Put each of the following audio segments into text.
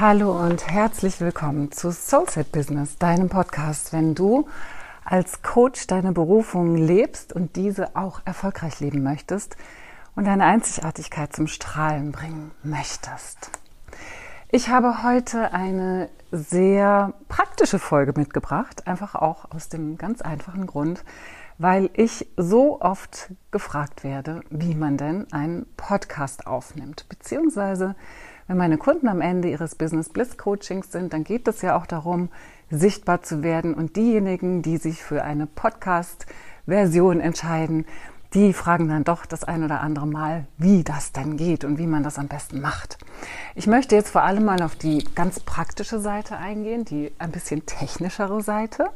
Hallo und herzlich willkommen zu Soulset Business, deinem Podcast, wenn du als Coach deine Berufung lebst und diese auch erfolgreich leben möchtest und deine Einzigartigkeit zum Strahlen bringen möchtest. Ich habe heute eine sehr praktische Folge mitgebracht, einfach auch aus dem ganz einfachen Grund, weil ich so oft gefragt werde, wie man denn einen Podcast aufnimmt, beziehungsweise wenn meine Kunden am Ende ihres Business Bliss Coachings sind, dann geht es ja auch darum, sichtbar zu werden. Und diejenigen, die sich für eine Podcast-Version entscheiden, die fragen dann doch das ein oder andere Mal, wie das denn geht und wie man das am besten macht. Ich möchte jetzt vor allem mal auf die ganz praktische Seite eingehen, die ein bisschen technischere Seite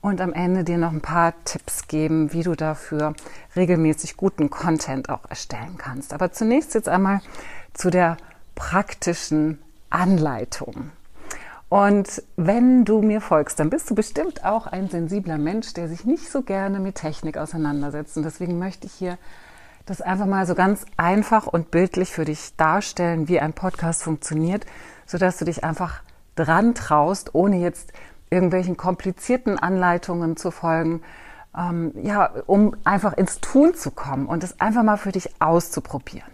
und am Ende dir noch ein paar Tipps geben, wie du dafür regelmäßig guten Content auch erstellen kannst. Aber zunächst jetzt einmal zu der praktischen Anleitung. Und wenn du mir folgst, dann bist du bestimmt auch ein sensibler Mensch, der sich nicht so gerne mit Technik auseinandersetzt. Und deswegen möchte ich hier das einfach mal so ganz einfach und bildlich für dich darstellen, wie ein Podcast funktioniert, sodass du dich einfach dran traust, ohne jetzt irgendwelchen komplizierten Anleitungen zu folgen, ähm, ja, um einfach ins Tun zu kommen und es einfach mal für dich auszuprobieren.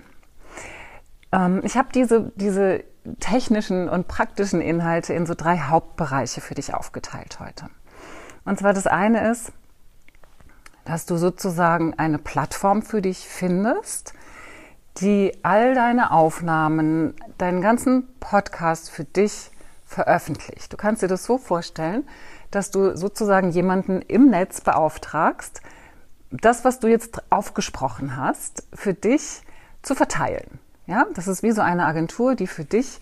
Ähm, ich habe diese, diese technischen und praktischen Inhalte in so drei Hauptbereiche für dich aufgeteilt heute. Und zwar das eine ist, dass du sozusagen eine Plattform für dich findest, die all deine Aufnahmen, deinen ganzen Podcast für dich veröffentlicht. Du kannst dir das so vorstellen, dass du sozusagen jemanden im Netz beauftragst, das, was du jetzt aufgesprochen hast, für dich zu verteilen. Ja, das ist wie so eine Agentur, die für dich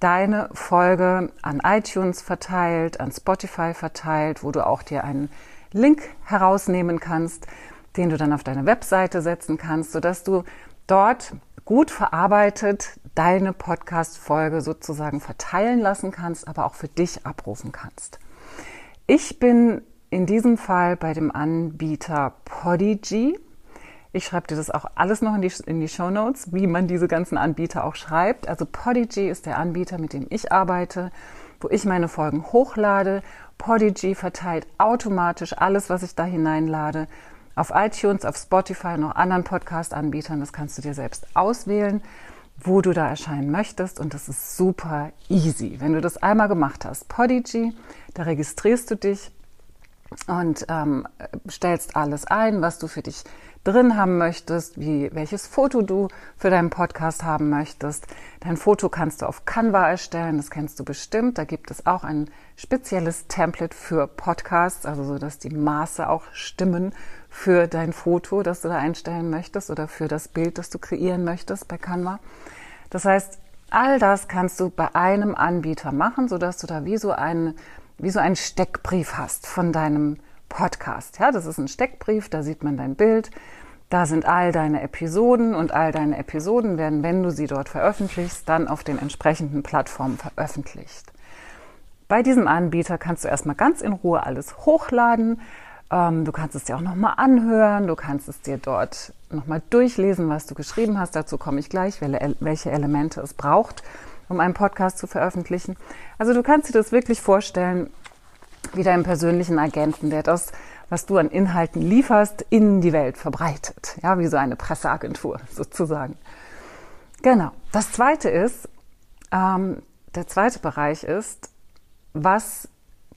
deine Folge an iTunes verteilt, an Spotify verteilt, wo du auch dir einen Link herausnehmen kannst, den du dann auf deine Webseite setzen kannst, sodass du dort gut verarbeitet deine Podcast-Folge sozusagen verteilen lassen kannst, aber auch für dich abrufen kannst. Ich bin in diesem Fall bei dem Anbieter Podigy. Ich schreibe dir das auch alles noch in die, in die Show Notes, wie man diese ganzen Anbieter auch schreibt. Also Podigy ist der Anbieter, mit dem ich arbeite, wo ich meine Folgen hochlade. Podigy verteilt automatisch alles, was ich da hineinlade, auf iTunes, auf Spotify und auch anderen Podcast-Anbietern. Das kannst du dir selbst auswählen, wo du da erscheinen möchtest. Und das ist super easy. Wenn du das einmal gemacht hast, Podigy, da registrierst du dich und ähm, stellst alles ein, was du für dich drin haben möchtest, wie, welches Foto du für deinen Podcast haben möchtest. Dein Foto kannst du auf Canva erstellen, das kennst du bestimmt. Da gibt es auch ein spezielles Template für Podcasts, also so, dass die Maße auch stimmen für dein Foto, das du da einstellen möchtest oder für das Bild, das du kreieren möchtest bei Canva. Das heißt, all das kannst du bei einem Anbieter machen, sodass du da wie so einen, wie so einen Steckbrief hast von deinem Podcast. Ja, das ist ein Steckbrief, da sieht man dein Bild. Da sind all deine Episoden und all deine Episoden werden, wenn du sie dort veröffentlichst, dann auf den entsprechenden Plattformen veröffentlicht. Bei diesem Anbieter kannst du erstmal ganz in Ruhe alles hochladen. Ähm, du kannst es dir auch nochmal anhören. Du kannst es dir dort nochmal durchlesen, was du geschrieben hast. Dazu komme ich gleich, welche Elemente es braucht, um einen Podcast zu veröffentlichen. Also du kannst dir das wirklich vorstellen wie deinen persönlichen Agenten, der das, was du an Inhalten lieferst, in die Welt verbreitet. Ja, wie so eine Presseagentur sozusagen. Genau. Das zweite ist, ähm, der zweite Bereich ist, was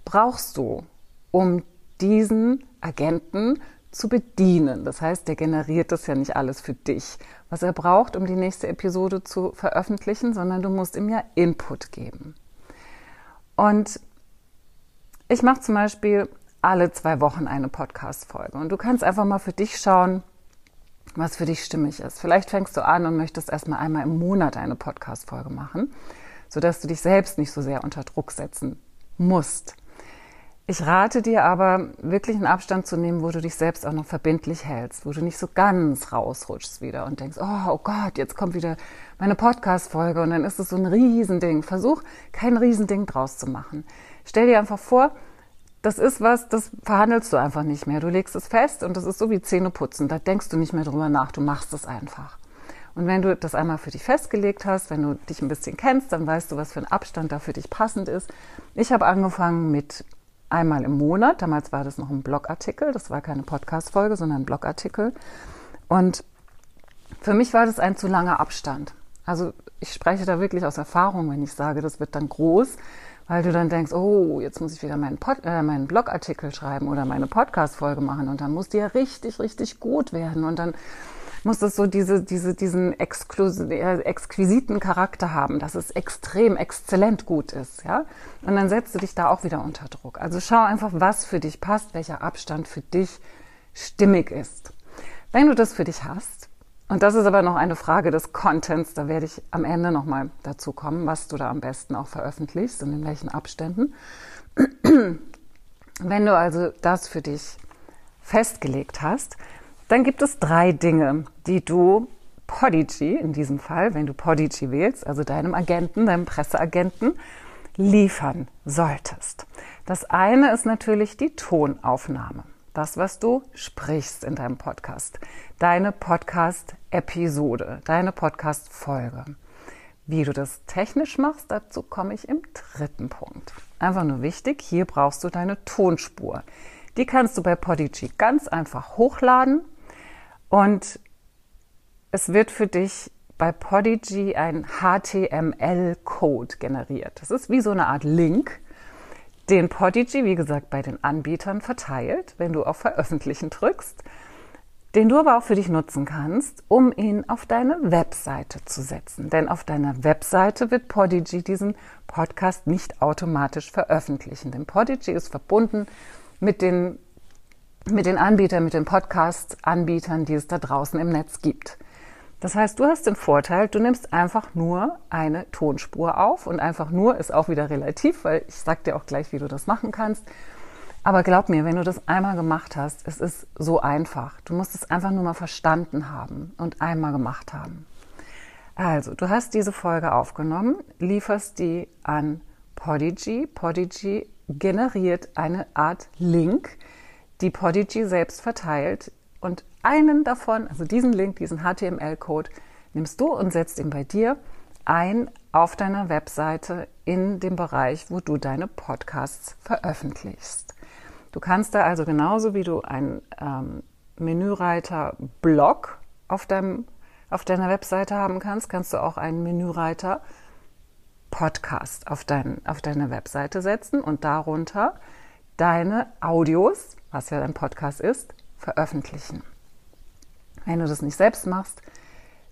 brauchst du, um diesen Agenten zu bedienen. Das heißt, der generiert das ja nicht alles für dich, was er braucht, um die nächste Episode zu veröffentlichen, sondern du musst ihm ja Input geben. Und ich mache zum Beispiel alle zwei Wochen eine Podcast-Folge und du kannst einfach mal für dich schauen, was für dich stimmig ist. Vielleicht fängst du an und möchtest erstmal einmal im Monat eine Podcast-Folge machen, sodass du dich selbst nicht so sehr unter Druck setzen musst. Ich rate dir aber, wirklich einen Abstand zu nehmen, wo du dich selbst auch noch verbindlich hältst, wo du nicht so ganz rausrutschst wieder und denkst, oh, oh Gott, jetzt kommt wieder meine Podcast-Folge und dann ist es so ein Riesending. Versuch, kein Riesending draus zu machen. Stell dir einfach vor, das ist was, das verhandelst du einfach nicht mehr. Du legst es fest und das ist so wie Zähne putzen. Da denkst du nicht mehr drüber nach, du machst es einfach. Und wenn du das einmal für dich festgelegt hast, wenn du dich ein bisschen kennst, dann weißt du, was für ein Abstand da für dich passend ist. Ich habe angefangen mit einmal im Monat. Damals war das noch ein Blogartikel. Das war keine Podcast-Folge, sondern ein Blogartikel. Und für mich war das ein zu langer Abstand. Also ich spreche da wirklich aus Erfahrung, wenn ich sage, das wird dann groß, weil du dann denkst, oh, jetzt muss ich wieder meinen, Pod, äh, meinen Blogartikel schreiben oder meine Podcast-Folge machen und dann muss die ja richtig, richtig gut werden und dann muss es so diese, diese, diesen Exklus äh, exquisiten Charakter haben, dass es extrem exzellent gut ist, ja. Und dann setzt du dich da auch wieder unter Druck. Also schau einfach, was für dich passt, welcher Abstand für dich stimmig ist. Wenn du das für dich hast, und das ist aber noch eine Frage des Contents. Da werde ich am Ende nochmal dazu kommen, was du da am besten auch veröffentlichst und in welchen Abständen. Wenn du also das für dich festgelegt hast, dann gibt es drei Dinge, die du Podigy in diesem Fall, wenn du Podigy wählst, also deinem Agenten, deinem Presseagenten, liefern solltest. Das eine ist natürlich die Tonaufnahme das, was du sprichst in deinem Podcast, deine Podcast-Episode, deine Podcast-Folge. Wie du das technisch machst, dazu komme ich im dritten Punkt. Einfach nur wichtig, hier brauchst du deine Tonspur. Die kannst du bei Podigy ganz einfach hochladen und es wird für dich bei Podigy ein HTML-Code generiert. Das ist wie so eine Art Link, den Podigy, wie gesagt, bei den Anbietern verteilt, wenn du auf Veröffentlichen drückst, den du aber auch für dich nutzen kannst, um ihn auf deine Webseite zu setzen. Denn auf deiner Webseite wird Podigy diesen Podcast nicht automatisch veröffentlichen. Denn Podigy ist verbunden mit den, mit den Anbietern, mit den Podcast-Anbietern, die es da draußen im Netz gibt. Das heißt, du hast den Vorteil, du nimmst einfach nur eine Tonspur auf und einfach nur ist auch wieder relativ, weil ich sag dir auch gleich, wie du das machen kannst. Aber glaub mir, wenn du das einmal gemacht hast, es ist so einfach. Du musst es einfach nur mal verstanden haben und einmal gemacht haben. Also, du hast diese Folge aufgenommen, lieferst die an Podigy. Podigy generiert eine Art Link, die Podigy selbst verteilt und einen davon, also diesen Link, diesen HTML-Code, nimmst du und setzt ihn bei dir ein auf deiner Webseite in dem Bereich, wo du deine Podcasts veröffentlichst. Du kannst da also genauso wie du einen ähm, Menüreiter Blog auf, auf deiner Webseite haben kannst, kannst du auch einen Menüreiter Podcast auf, dein, auf deine Webseite setzen und darunter deine Audios, was ja dein Podcast ist, veröffentlichen. Wenn du das nicht selbst machst,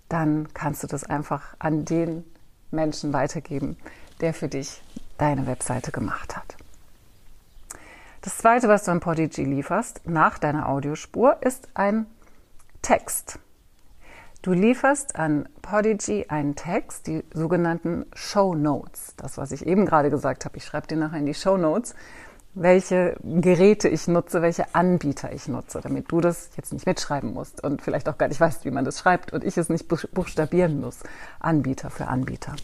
dann kannst du das einfach an den Menschen weitergeben, der für dich deine Webseite gemacht hat. Das zweite, was du an Podigy lieferst, nach deiner Audiospur, ist ein Text. Du lieferst an Podigy einen Text, die sogenannten Show Notes. Das, was ich eben gerade gesagt habe, ich schreibe dir nachher in die Show Notes welche Geräte ich nutze, welche Anbieter ich nutze, damit du das jetzt nicht mitschreiben musst und vielleicht auch gar nicht weißt, wie man das schreibt und ich es nicht buchstabieren muss. Anbieter für Anbieter.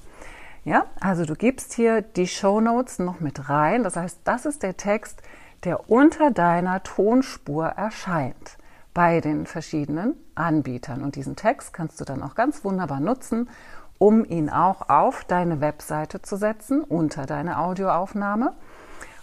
Ja, also du gibst hier die Show Notes noch mit rein. Das heißt, das ist der Text, der unter deiner Tonspur erscheint bei den verschiedenen Anbietern. Und diesen Text kannst du dann auch ganz wunderbar nutzen, um ihn auch auf deine Webseite zu setzen, unter deine Audioaufnahme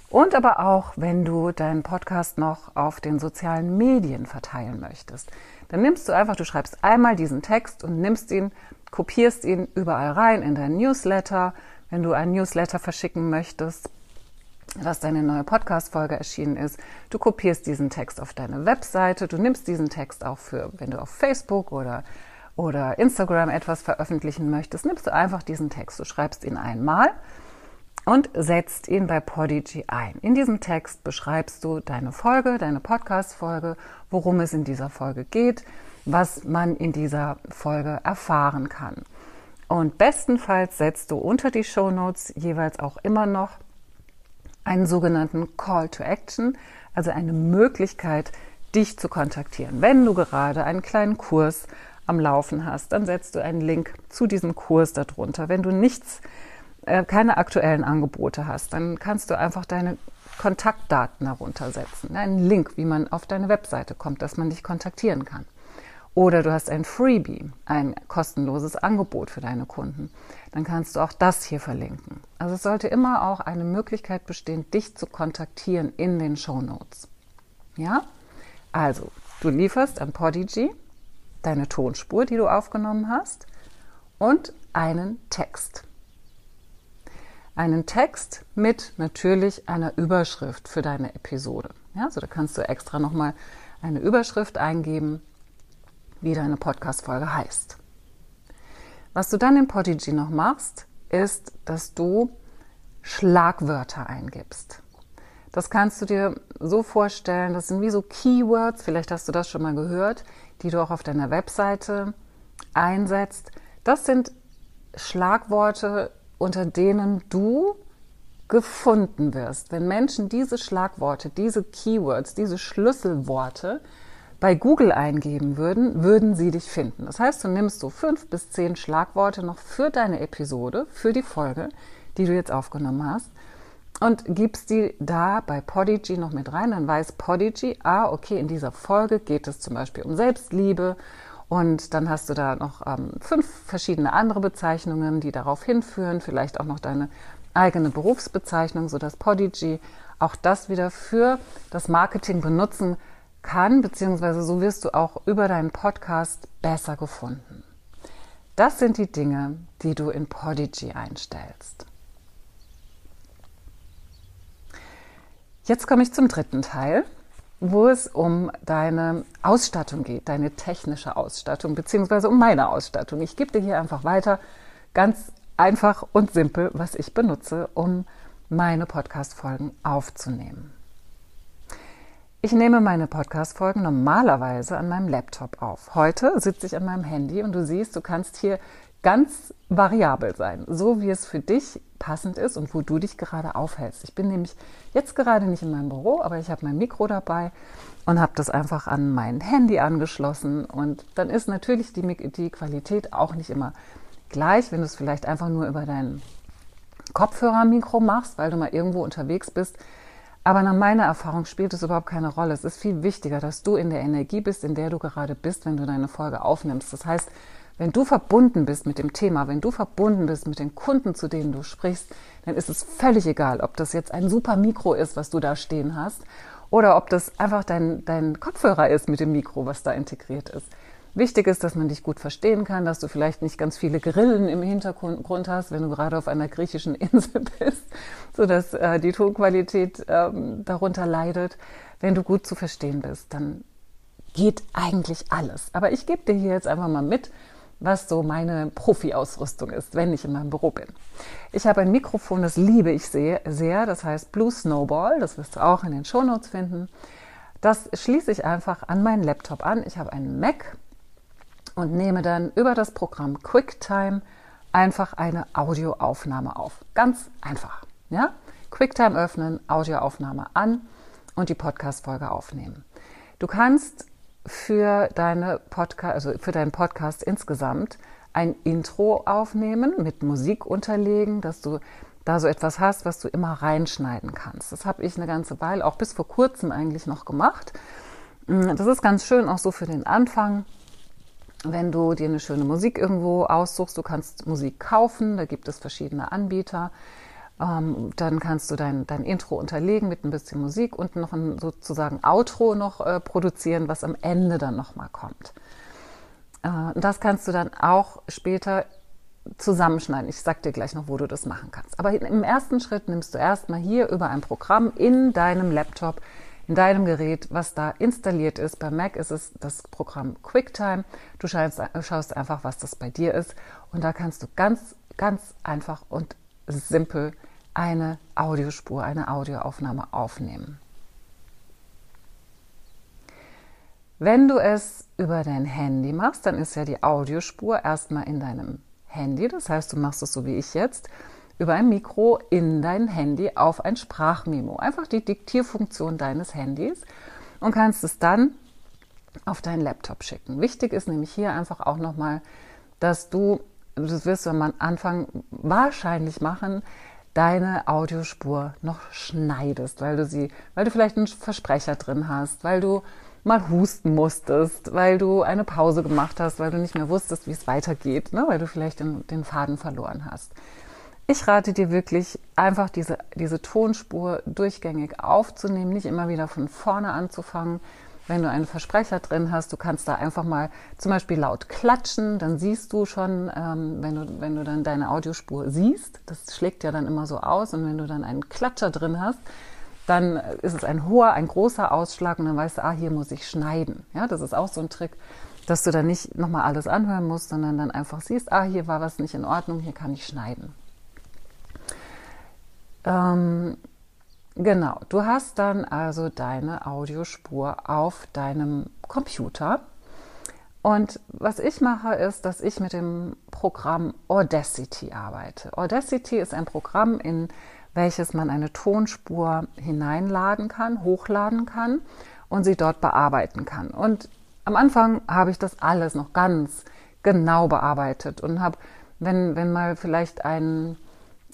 und aber auch, wenn du deinen Podcast noch auf den sozialen Medien verteilen möchtest. Dann nimmst du einfach, du schreibst einmal diesen Text und nimmst ihn, kopierst ihn überall rein in dein Newsletter. Wenn du einen Newsletter verschicken möchtest, dass deine neue Podcast-Folge erschienen ist. Du kopierst diesen Text auf deine Webseite. Du nimmst diesen Text auch für, wenn du auf Facebook oder, oder Instagram etwas veröffentlichen möchtest, nimmst du einfach diesen Text. Du schreibst ihn einmal und setzt ihn bei Podigy ein. In diesem Text beschreibst du deine Folge, deine Podcast-Folge, worum es in dieser Folge geht, was man in dieser Folge erfahren kann. Und bestenfalls setzt du unter die Show Notes jeweils auch immer noch einen sogenannten Call to Action, also eine Möglichkeit, dich zu kontaktieren. Wenn du gerade einen kleinen Kurs am Laufen hast, dann setzt du einen Link zu diesem Kurs darunter. Wenn du nichts äh, keine aktuellen Angebote hast, dann kannst du einfach deine Kontaktdaten heruntersetzen. Einen Link, wie man auf deine Webseite kommt, dass man dich kontaktieren kann. Oder du hast ein Freebie, ein kostenloses Angebot für deine Kunden. Dann kannst du auch das hier verlinken. Also es sollte immer auch eine Möglichkeit bestehen, dich zu kontaktieren in den Show Notes. Ja? Also, du lieferst an Podigy deine Tonspur, die du aufgenommen hast und einen Text. Einen Text mit natürlich einer Überschrift für deine Episode. Ja, also da kannst du extra nochmal eine Überschrift eingeben wie deine Podcast-Folge heißt. Was du dann in Podigy noch machst, ist, dass du Schlagwörter eingibst. Das kannst du dir so vorstellen, das sind wie so Keywords, vielleicht hast du das schon mal gehört, die du auch auf deiner Webseite einsetzt. Das sind Schlagworte, unter denen du gefunden wirst. Wenn Menschen diese Schlagworte, diese Keywords, diese Schlüsselworte bei Google eingeben würden, würden sie dich finden. Das heißt, du nimmst so fünf bis zehn Schlagworte noch für deine Episode, für die Folge, die du jetzt aufgenommen hast und gibst die da bei Podigy noch mit rein. Dann weiß Podigy, ah, okay, in dieser Folge geht es zum Beispiel um Selbstliebe und dann hast du da noch ähm, fünf verschiedene andere Bezeichnungen, die darauf hinführen, vielleicht auch noch deine eigene Berufsbezeichnung, sodass Podigy auch das wieder für das Marketing benutzen kann, beziehungsweise so wirst du auch über deinen Podcast besser gefunden. Das sind die Dinge, die du in Podigy einstellst. Jetzt komme ich zum dritten Teil, wo es um deine Ausstattung geht, deine technische Ausstattung, beziehungsweise um meine Ausstattung. Ich gebe dir hier einfach weiter, ganz einfach und simpel, was ich benutze, um meine Podcast-Folgen aufzunehmen. Ich nehme meine Podcast-Folgen normalerweise an meinem Laptop auf. Heute sitze ich an meinem Handy und du siehst, du kannst hier ganz variabel sein, so wie es für dich passend ist und wo du dich gerade aufhältst. Ich bin nämlich jetzt gerade nicht in meinem Büro, aber ich habe mein Mikro dabei und habe das einfach an mein Handy angeschlossen und dann ist natürlich die, die Qualität auch nicht immer gleich, wenn du es vielleicht einfach nur über dein Kopfhörermikro machst, weil du mal irgendwo unterwegs bist, aber nach meiner Erfahrung spielt es überhaupt keine Rolle. Es ist viel wichtiger, dass du in der Energie bist, in der du gerade bist, wenn du deine Folge aufnimmst. Das heißt, wenn du verbunden bist mit dem Thema, wenn du verbunden bist mit den Kunden, zu denen du sprichst, dann ist es völlig egal, ob das jetzt ein super Mikro ist, was du da stehen hast, oder ob das einfach dein, dein Kopfhörer ist mit dem Mikro, was da integriert ist. Wichtig ist, dass man dich gut verstehen kann, dass du vielleicht nicht ganz viele Grillen im Hintergrund hast, wenn du gerade auf einer griechischen Insel bist, sodass äh, die Tonqualität ähm, darunter leidet. Wenn du gut zu verstehen bist, dann geht eigentlich alles. Aber ich gebe dir hier jetzt einfach mal mit, was so meine Profi-Ausrüstung ist, wenn ich in meinem Büro bin. Ich habe ein Mikrofon, das liebe ich sehr, sehr, das heißt Blue Snowball, das wirst du auch in den Shownotes finden. Das schließe ich einfach an meinen Laptop an. Ich habe einen Mac und nehme dann über das Programm QuickTime einfach eine Audioaufnahme auf. Ganz einfach. Ja? QuickTime öffnen, Audioaufnahme an und die Podcast-Folge aufnehmen. Du kannst für, deine Podcast, also für deinen Podcast insgesamt ein Intro aufnehmen, mit Musik unterlegen, dass du da so etwas hast, was du immer reinschneiden kannst. Das habe ich eine ganze Weile, auch bis vor kurzem eigentlich noch gemacht. Das ist ganz schön auch so für den Anfang wenn du dir eine schöne Musik irgendwo aussuchst, du kannst Musik kaufen, da gibt es verschiedene Anbieter. Ähm, dann kannst du dein, dein Intro unterlegen mit ein bisschen Musik und noch ein sozusagen Outro noch äh, produzieren, was am Ende dann nochmal kommt. Äh, das kannst du dann auch später zusammenschneiden. Ich sag dir gleich noch, wo du das machen kannst. Aber im ersten Schritt nimmst du erstmal hier über ein Programm in deinem Laptop in deinem Gerät, was da installiert ist. Bei Mac ist es das Programm QuickTime. Du schaust, schaust einfach, was das bei dir ist. Und da kannst du ganz, ganz einfach und simpel eine Audiospur, eine Audioaufnahme aufnehmen. Wenn du es über dein Handy machst, dann ist ja die Audiospur erstmal in deinem Handy. Das heißt, du machst es so wie ich jetzt über ein Mikro in dein Handy auf ein Sprachmemo. Einfach die Diktierfunktion deines Handys und kannst es dann auf deinen Laptop schicken. Wichtig ist nämlich hier einfach auch nochmal, dass du, das wirst du am Anfang wahrscheinlich machen, deine Audiospur noch schneidest, weil du sie, weil du vielleicht einen Versprecher drin hast, weil du mal husten musstest, weil du eine Pause gemacht hast, weil du nicht mehr wusstest, wie es weitergeht, ne? weil du vielleicht den, den Faden verloren hast. Ich rate dir wirklich, einfach diese, diese Tonspur durchgängig aufzunehmen, nicht immer wieder von vorne anzufangen. Wenn du einen Versprecher drin hast, du kannst da einfach mal zum Beispiel laut klatschen, dann siehst du schon, ähm, wenn, du, wenn du dann deine Audiospur siehst, das schlägt ja dann immer so aus und wenn du dann einen Klatscher drin hast, dann ist es ein hoher, ein großer Ausschlag und dann weißt du, ah, hier muss ich schneiden. Ja, das ist auch so ein Trick, dass du dann nicht nochmal alles anhören musst, sondern dann einfach siehst, ah, hier war was nicht in Ordnung, hier kann ich schneiden. Ähm, genau, du hast dann also deine Audiospur auf deinem Computer. Und was ich mache, ist, dass ich mit dem Programm Audacity arbeite. Audacity ist ein Programm, in welches man eine Tonspur hineinladen kann, hochladen kann und sie dort bearbeiten kann. Und am Anfang habe ich das alles noch ganz genau bearbeitet und habe, wenn, wenn mal vielleicht ein,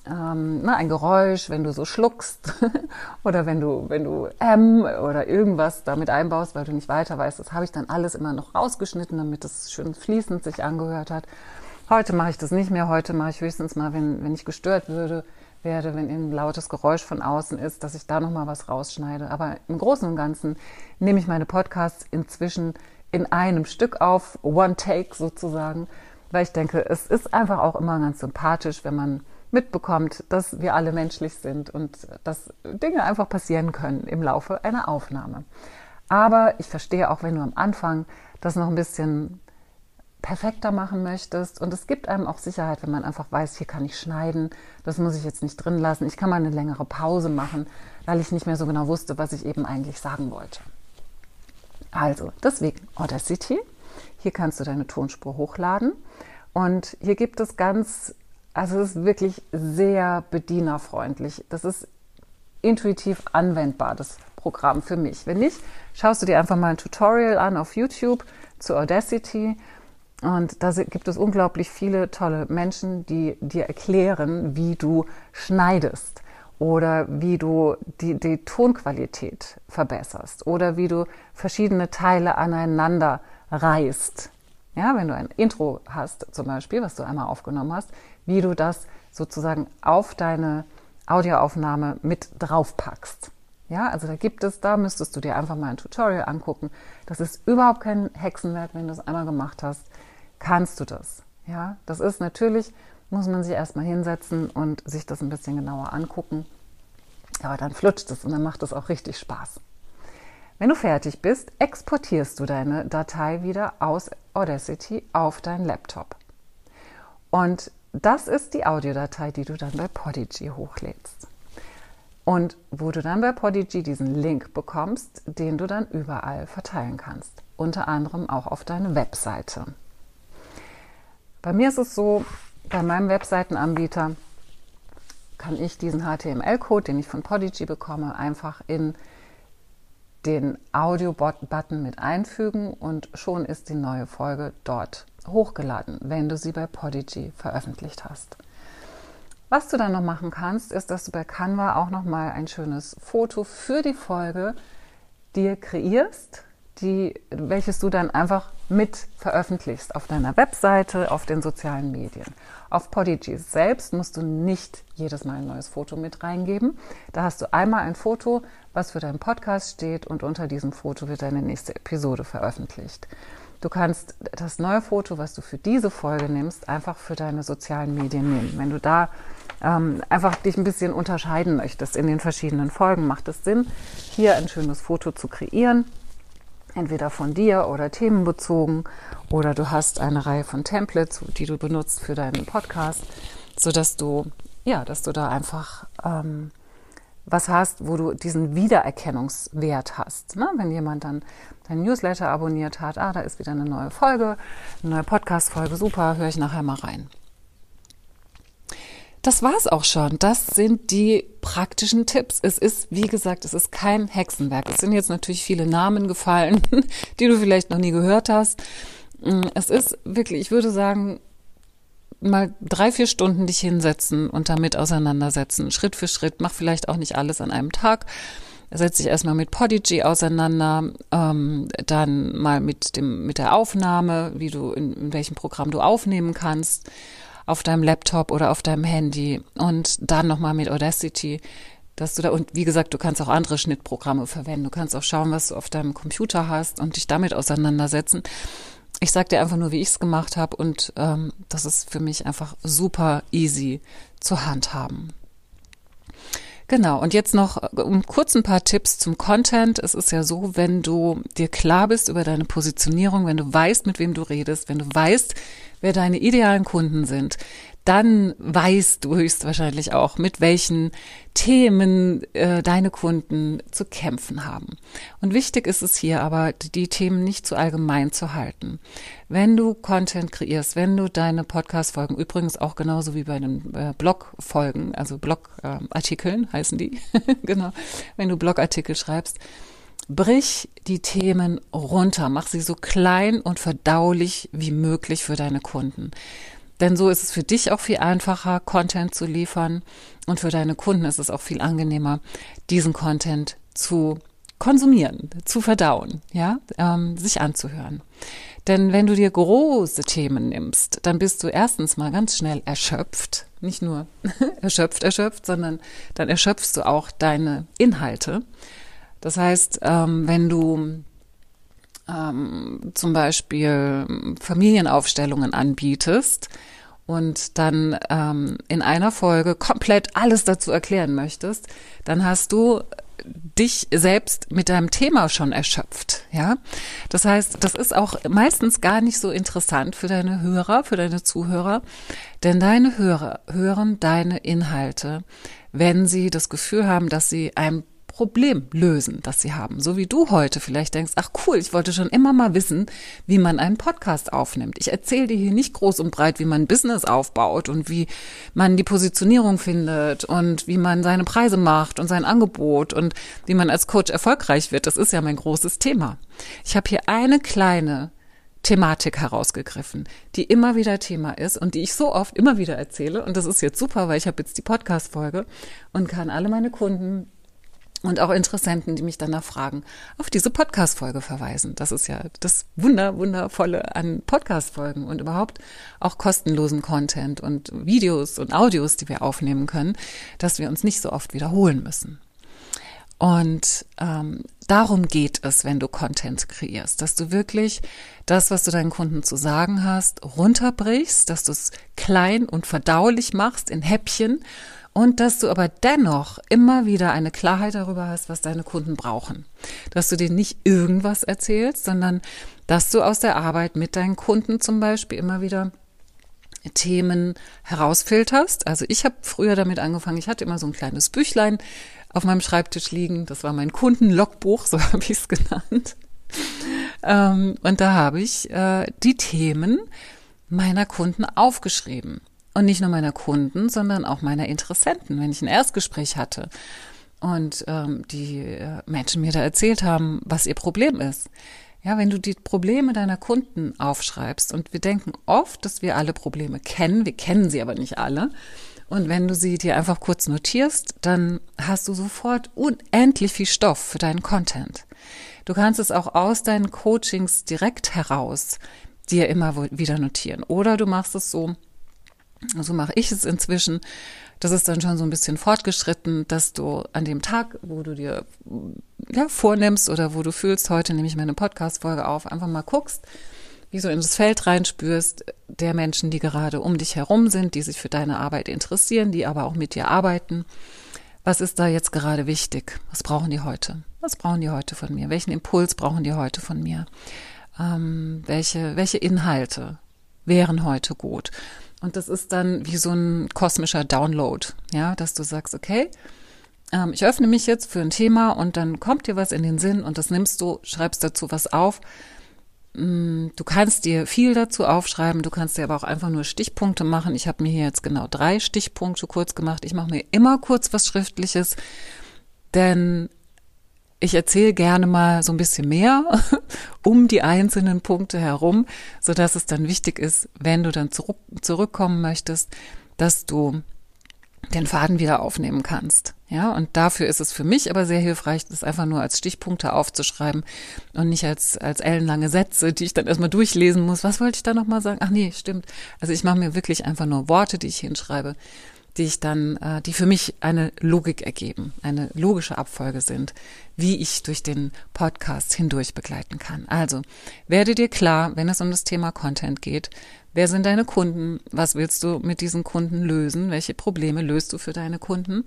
ähm, na, ein Geräusch, wenn du so schluckst oder wenn du, wenn du M oder irgendwas damit einbaust, weil du nicht weiter weißt, das habe ich dann alles immer noch rausgeschnitten, damit es schön fließend sich angehört hat. Heute mache ich das nicht mehr. Heute mache ich höchstens mal, wenn, wenn ich gestört würde, werde, wenn ein lautes Geräusch von außen ist, dass ich da nochmal was rausschneide. Aber im Großen und Ganzen nehme ich meine Podcasts inzwischen in einem Stück auf, One Take sozusagen, weil ich denke, es ist einfach auch immer ganz sympathisch, wenn man mitbekommt, dass wir alle menschlich sind und dass Dinge einfach passieren können im Laufe einer Aufnahme. Aber ich verstehe auch, wenn du am Anfang das noch ein bisschen perfekter machen möchtest. Und es gibt einem auch Sicherheit, wenn man einfach weiß, hier kann ich schneiden, das muss ich jetzt nicht drin lassen. Ich kann mal eine längere Pause machen, weil ich nicht mehr so genau wusste, was ich eben eigentlich sagen wollte. Also, deswegen Audacity. Hier kannst du deine Tonspur hochladen. Und hier gibt es ganz, also es ist wirklich sehr bedienerfreundlich. Das ist intuitiv anwendbar, das Programm für mich. Wenn nicht, schaust du dir einfach mal ein Tutorial an auf YouTube zu Audacity und da gibt es unglaublich viele tolle Menschen, die dir erklären, wie du schneidest oder wie du die, die Tonqualität verbesserst oder wie du verschiedene Teile aneinander reißt. Ja, wenn du ein Intro hast, zum Beispiel, was du einmal aufgenommen hast, wie du das sozusagen auf deine Audioaufnahme mit draufpackst. Ja, also da gibt es, da müsstest du dir einfach mal ein Tutorial angucken. Das ist überhaupt kein Hexenwerk, wenn du es einmal gemacht hast kannst du das. Ja, das ist natürlich, muss man sich erstmal hinsetzen und sich das ein bisschen genauer angucken. Aber dann flutscht es und dann macht es auch richtig Spaß. Wenn du fertig bist, exportierst du deine Datei wieder aus Audacity auf deinen Laptop. Und das ist die Audiodatei, die du dann bei Podigy hochlädst. Und wo du dann bei Podigy diesen Link bekommst, den du dann überall verteilen kannst. Unter anderem auch auf deine Webseite. Bei mir ist es so, bei meinem Webseitenanbieter kann ich diesen HTML-Code, den ich von Podigy bekomme, einfach in den Audio-Button mit einfügen und schon ist die neue Folge dort hochgeladen, wenn du sie bei Podigy veröffentlicht hast. Was du dann noch machen kannst, ist, dass du bei Canva auch noch mal ein schönes Foto für die Folge dir kreierst, die, welches du dann einfach mit veröffentlichst auf deiner Webseite, auf den sozialen Medien. Auf Podigy selbst musst du nicht jedes Mal ein neues Foto mit reingeben. Da hast du einmal ein Foto, was für deinen Podcast steht und unter diesem Foto wird deine nächste Episode veröffentlicht. Du kannst das neue Foto, was du für diese Folge nimmst, einfach für deine sozialen Medien nehmen. Wenn du da ähm, einfach dich ein bisschen unterscheiden möchtest in den verschiedenen Folgen, macht es Sinn, hier ein schönes Foto zu kreieren entweder von dir oder themenbezogen oder du hast eine Reihe von Templates, die du benutzt für deinen Podcast, so dass du ja, dass du da einfach ähm, was hast, wo du diesen Wiedererkennungswert hast. Ne? Wenn jemand dann dein Newsletter abonniert hat, ah, da ist wieder eine neue Folge, eine neue Podcast-Folge, super, höre ich nachher mal rein. Das war's auch schon. Das sind die praktischen Tipps. Es ist, wie gesagt, es ist kein Hexenwerk. Es sind jetzt natürlich viele Namen gefallen, die du vielleicht noch nie gehört hast. Mm, es ist wirklich, ich würde sagen, mal drei, vier Stunden dich hinsetzen und damit auseinandersetzen. Schritt für Schritt. Mach vielleicht auch nicht alles an einem Tag. setz dich erstmal mit Podigy auseinander, ähm, dann mal mit dem mit der Aufnahme, wie du in, in welchem Programm du aufnehmen kannst, auf deinem Laptop oder auf deinem Handy und dann nochmal mit Audacity, dass du da und wie gesagt, du kannst auch andere Schnittprogramme verwenden. Du kannst auch schauen, was du auf deinem Computer hast und dich damit auseinandersetzen. Ich sag dir einfach nur, wie ich es gemacht habe und ähm, das ist für mich einfach super easy zu handhaben. Genau, und jetzt noch äh, kurz ein paar Tipps zum Content. Es ist ja so, wenn du dir klar bist über deine Positionierung, wenn du weißt, mit wem du redest, wenn du weißt, wer deine idealen Kunden sind, dann weißt du höchstwahrscheinlich auch, mit welchen Themen äh, deine Kunden zu kämpfen haben. Und wichtig ist es hier aber, die Themen nicht zu allgemein zu halten. Wenn du Content kreierst, wenn du deine Podcast-Folgen, übrigens auch genauso wie bei den äh, Blog-Folgen, also Blog-Artikeln heißen die, genau, wenn du Blogartikel schreibst, Brich die Themen runter, mach sie so klein und verdaulich wie möglich für deine Kunden. Denn so ist es für dich auch viel einfacher, Content zu liefern und für deine Kunden ist es auch viel angenehmer, diesen Content zu konsumieren, zu verdauen, ja, ähm, sich anzuhören. Denn wenn du dir große Themen nimmst, dann bist du erstens mal ganz schnell erschöpft, nicht nur erschöpft, erschöpft, sondern dann erschöpfst du auch deine Inhalte. Das heißt, ähm, wenn du ähm, zum Beispiel Familienaufstellungen anbietest und dann ähm, in einer Folge komplett alles dazu erklären möchtest, dann hast du dich selbst mit deinem Thema schon erschöpft, ja. Das heißt, das ist auch meistens gar nicht so interessant für deine Hörer, für deine Zuhörer, denn deine Hörer hören deine Inhalte, wenn sie das Gefühl haben, dass sie ein Problem lösen, das sie haben. So wie du heute vielleicht denkst, ach cool, ich wollte schon immer mal wissen, wie man einen Podcast aufnimmt. Ich erzähle dir hier nicht groß und breit, wie man ein Business aufbaut und wie man die Positionierung findet und wie man seine Preise macht und sein Angebot und wie man als Coach erfolgreich wird. Das ist ja mein großes Thema. Ich habe hier eine kleine Thematik herausgegriffen, die immer wieder Thema ist und die ich so oft immer wieder erzähle. Und das ist jetzt super, weil ich habe jetzt die Podcast-Folge und kann alle meine Kunden und auch Interessenten, die mich danach fragen, auf diese Podcast-Folge verweisen. Das ist ja das Wunder, Wundervolle an Podcast-Folgen und überhaupt auch kostenlosen Content und Videos und Audios, die wir aufnehmen können, dass wir uns nicht so oft wiederholen müssen. Und ähm, darum geht es, wenn du Content kreierst, dass du wirklich das, was du deinen Kunden zu sagen hast, runterbrichst, dass du es klein und verdaulich machst in Häppchen und dass du aber dennoch immer wieder eine Klarheit darüber hast, was deine Kunden brauchen. Dass du denen nicht irgendwas erzählst, sondern dass du aus der Arbeit mit deinen Kunden zum Beispiel immer wieder Themen herausfilterst. Also ich habe früher damit angefangen, ich hatte immer so ein kleines Büchlein auf meinem Schreibtisch liegen. Das war mein Kundenlogbuch, so habe ich es genannt. Ähm, und da habe ich äh, die Themen meiner Kunden aufgeschrieben. Und nicht nur meiner Kunden, sondern auch meiner Interessenten. Wenn ich ein Erstgespräch hatte und ähm, die äh, Menschen mir da erzählt haben, was ihr Problem ist. Ja, wenn du die Probleme deiner Kunden aufschreibst und wir denken oft, dass wir alle Probleme kennen, wir kennen sie aber nicht alle. Und wenn du sie dir einfach kurz notierst, dann hast du sofort unendlich viel Stoff für deinen Content. Du kannst es auch aus deinen Coachings direkt heraus dir immer wieder notieren. Oder du machst es so, so mache ich es inzwischen. Das ist dann schon so ein bisschen fortgeschritten, dass du an dem Tag, wo du dir ja, vornimmst oder wo du fühlst, heute nehme ich meine Podcast-Folge auf, einfach mal guckst, wie so in das Feld reinspürst, der Menschen, die gerade um dich herum sind, die sich für deine Arbeit interessieren, die aber auch mit dir arbeiten. Was ist da jetzt gerade wichtig? Was brauchen die heute? Was brauchen die heute von mir? Welchen Impuls brauchen die heute von mir? Ähm, welche, welche Inhalte wären heute gut? Und das ist dann wie so ein kosmischer Download, ja, dass du sagst, okay, ähm, ich öffne mich jetzt für ein Thema und dann kommt dir was in den Sinn und das nimmst du, schreibst dazu was auf. Mm, du kannst dir viel dazu aufschreiben, du kannst dir aber auch einfach nur Stichpunkte machen. Ich habe mir hier jetzt genau drei Stichpunkte kurz gemacht. Ich mache mir immer kurz was Schriftliches, denn ich erzähle gerne mal so ein bisschen mehr um die einzelnen Punkte herum, so dass es dann wichtig ist, wenn du dann zurück, zurückkommen möchtest, dass du den Faden wieder aufnehmen kannst. Ja, und dafür ist es für mich aber sehr hilfreich, das einfach nur als Stichpunkte aufzuschreiben und nicht als, als ellenlange Sätze, die ich dann erstmal durchlesen muss. Was wollte ich da nochmal sagen? Ach nee, stimmt. Also ich mache mir wirklich einfach nur Worte, die ich hinschreibe, die ich dann, äh, die für mich eine Logik ergeben, eine logische Abfolge sind, wie ich durch den Podcast hindurch begleiten kann. Also werde dir klar, wenn es um das Thema Content geht, wer sind deine Kunden, was willst du mit diesen Kunden lösen, welche Probleme löst du für deine Kunden,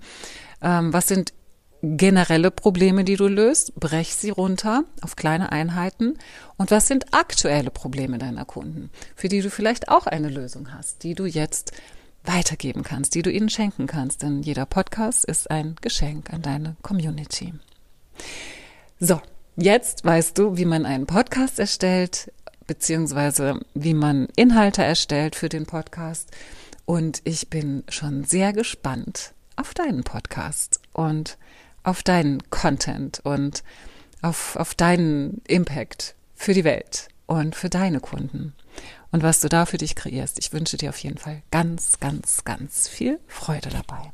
ähm, was sind generelle Probleme, die du löst, brech sie runter auf kleine Einheiten. Und was sind aktuelle Probleme deiner Kunden, für die du vielleicht auch eine Lösung hast, die du jetzt weitergeben kannst, die du ihnen schenken kannst. Denn jeder Podcast ist ein Geschenk an deine Community. So, jetzt weißt du, wie man einen Podcast erstellt, beziehungsweise wie man Inhalte erstellt für den Podcast. Und ich bin schon sehr gespannt auf deinen Podcast und auf deinen Content und auf, auf deinen Impact für die Welt und für deine Kunden und was du da für dich kreierst. Ich wünsche dir auf jeden Fall ganz, ganz, ganz viel Freude dabei.